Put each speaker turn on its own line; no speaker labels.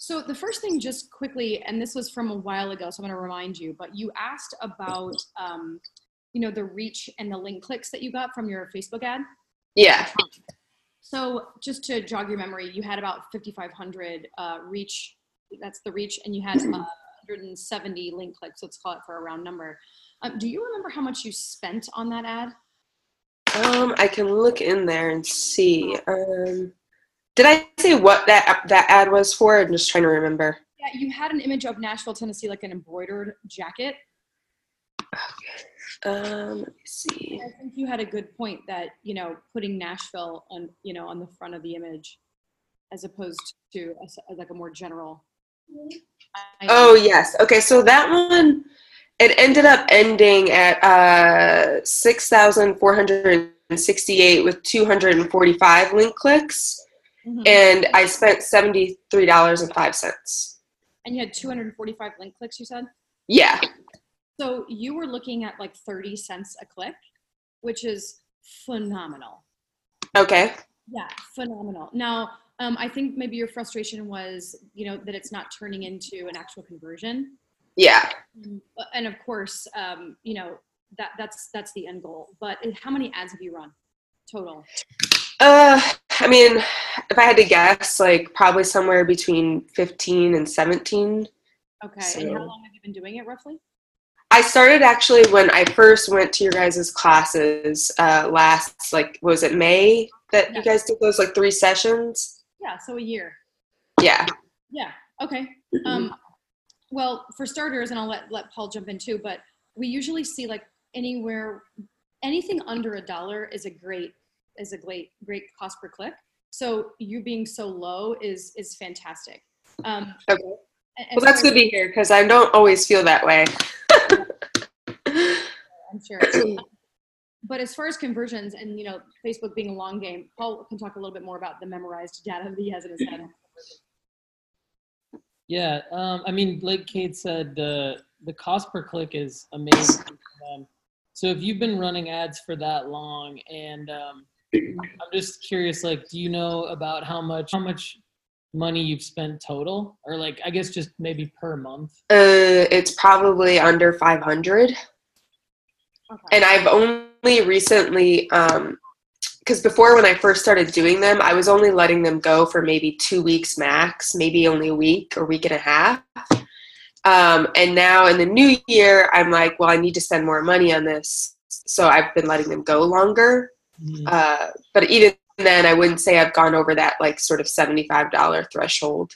So the first thing, just quickly, and this was from a while ago, so I'm going to remind you. But you asked about, um, you know, the reach and the link clicks that you got from your Facebook ad.
Yeah.
So just to jog your memory, you had about 5,500 uh, reach. That's the reach, and you had uh, 170 link clicks. Let's call it for a round number. Um, do you remember how much you spent on that ad?
Um, I can look in there and see. Um, did I say what that that ad was for? I'm just trying to remember.
Yeah, you had an image of Nashville, Tennessee, like an embroidered jacket.
Um, let me see.
I think you had a good point that you know putting Nashville on you know on the front of the image, as opposed to a like a more general.
Oh yes. Okay, so that one it ended up ending at uh, six thousand four hundred and sixty-eight with two hundred and forty-five link clicks,
Mhm.
and I spent seventy-three dollars and five cents.
And you had 245 link clicks. You said.
Yeah.
So you were looking at like 30 cents a click, which is phenomenal.
Okay.
Yeah, phenomenal. Now, um, I think maybe your frustration was, you know, that it's not turning into an actual conversion.
Yeah.
Um, And of course, um, you know, that that's that's the end goal. But how many ads have you run total?
Uh, I mean, if I had to guess, like probably somewhere between fifteen and seventeen.
Okay.
So-
and how long have you been doing it roughly?
I started actually when I first went to your guys' classes uh, last, like, was it May that
Yeah.
you guys did those like three sessions?
Yeah, so a year.
Yeah.
Yeah. Okay. Um, well, for starters, and I'll let let Paul jump in too, but we usually see like anywhere, anything under a dollar is a great is a great great cost per click. So you being so low is is fantastic. Um,
Okay.
and- and
Well, that's good to hear because I don't always feel that way.
I'm sure. but as far as conversions and you know Facebook being a long game, Paul can talk a little bit more about the memorized data that he has in his head.
Yeah, um, I mean, like Kate said, the the cost per click is amazing. Um, so if you've been running ads for that long, and um, I'm just curious, like, do you know about how much how much money you've spent total, or like, I guess just maybe per month?
Uh, it's probably under 500.
Okay.
And I've only recently, um, because before when I first started doing them, I was only letting them go for maybe two weeks max, maybe only a week or week and a half. Um, and now in the new year, I'm like, well, I need to spend more money on this. So I've been letting them go longer.
Mhm.
Uh, but even then, I wouldn't say I've gone over that like sort of $75 threshold.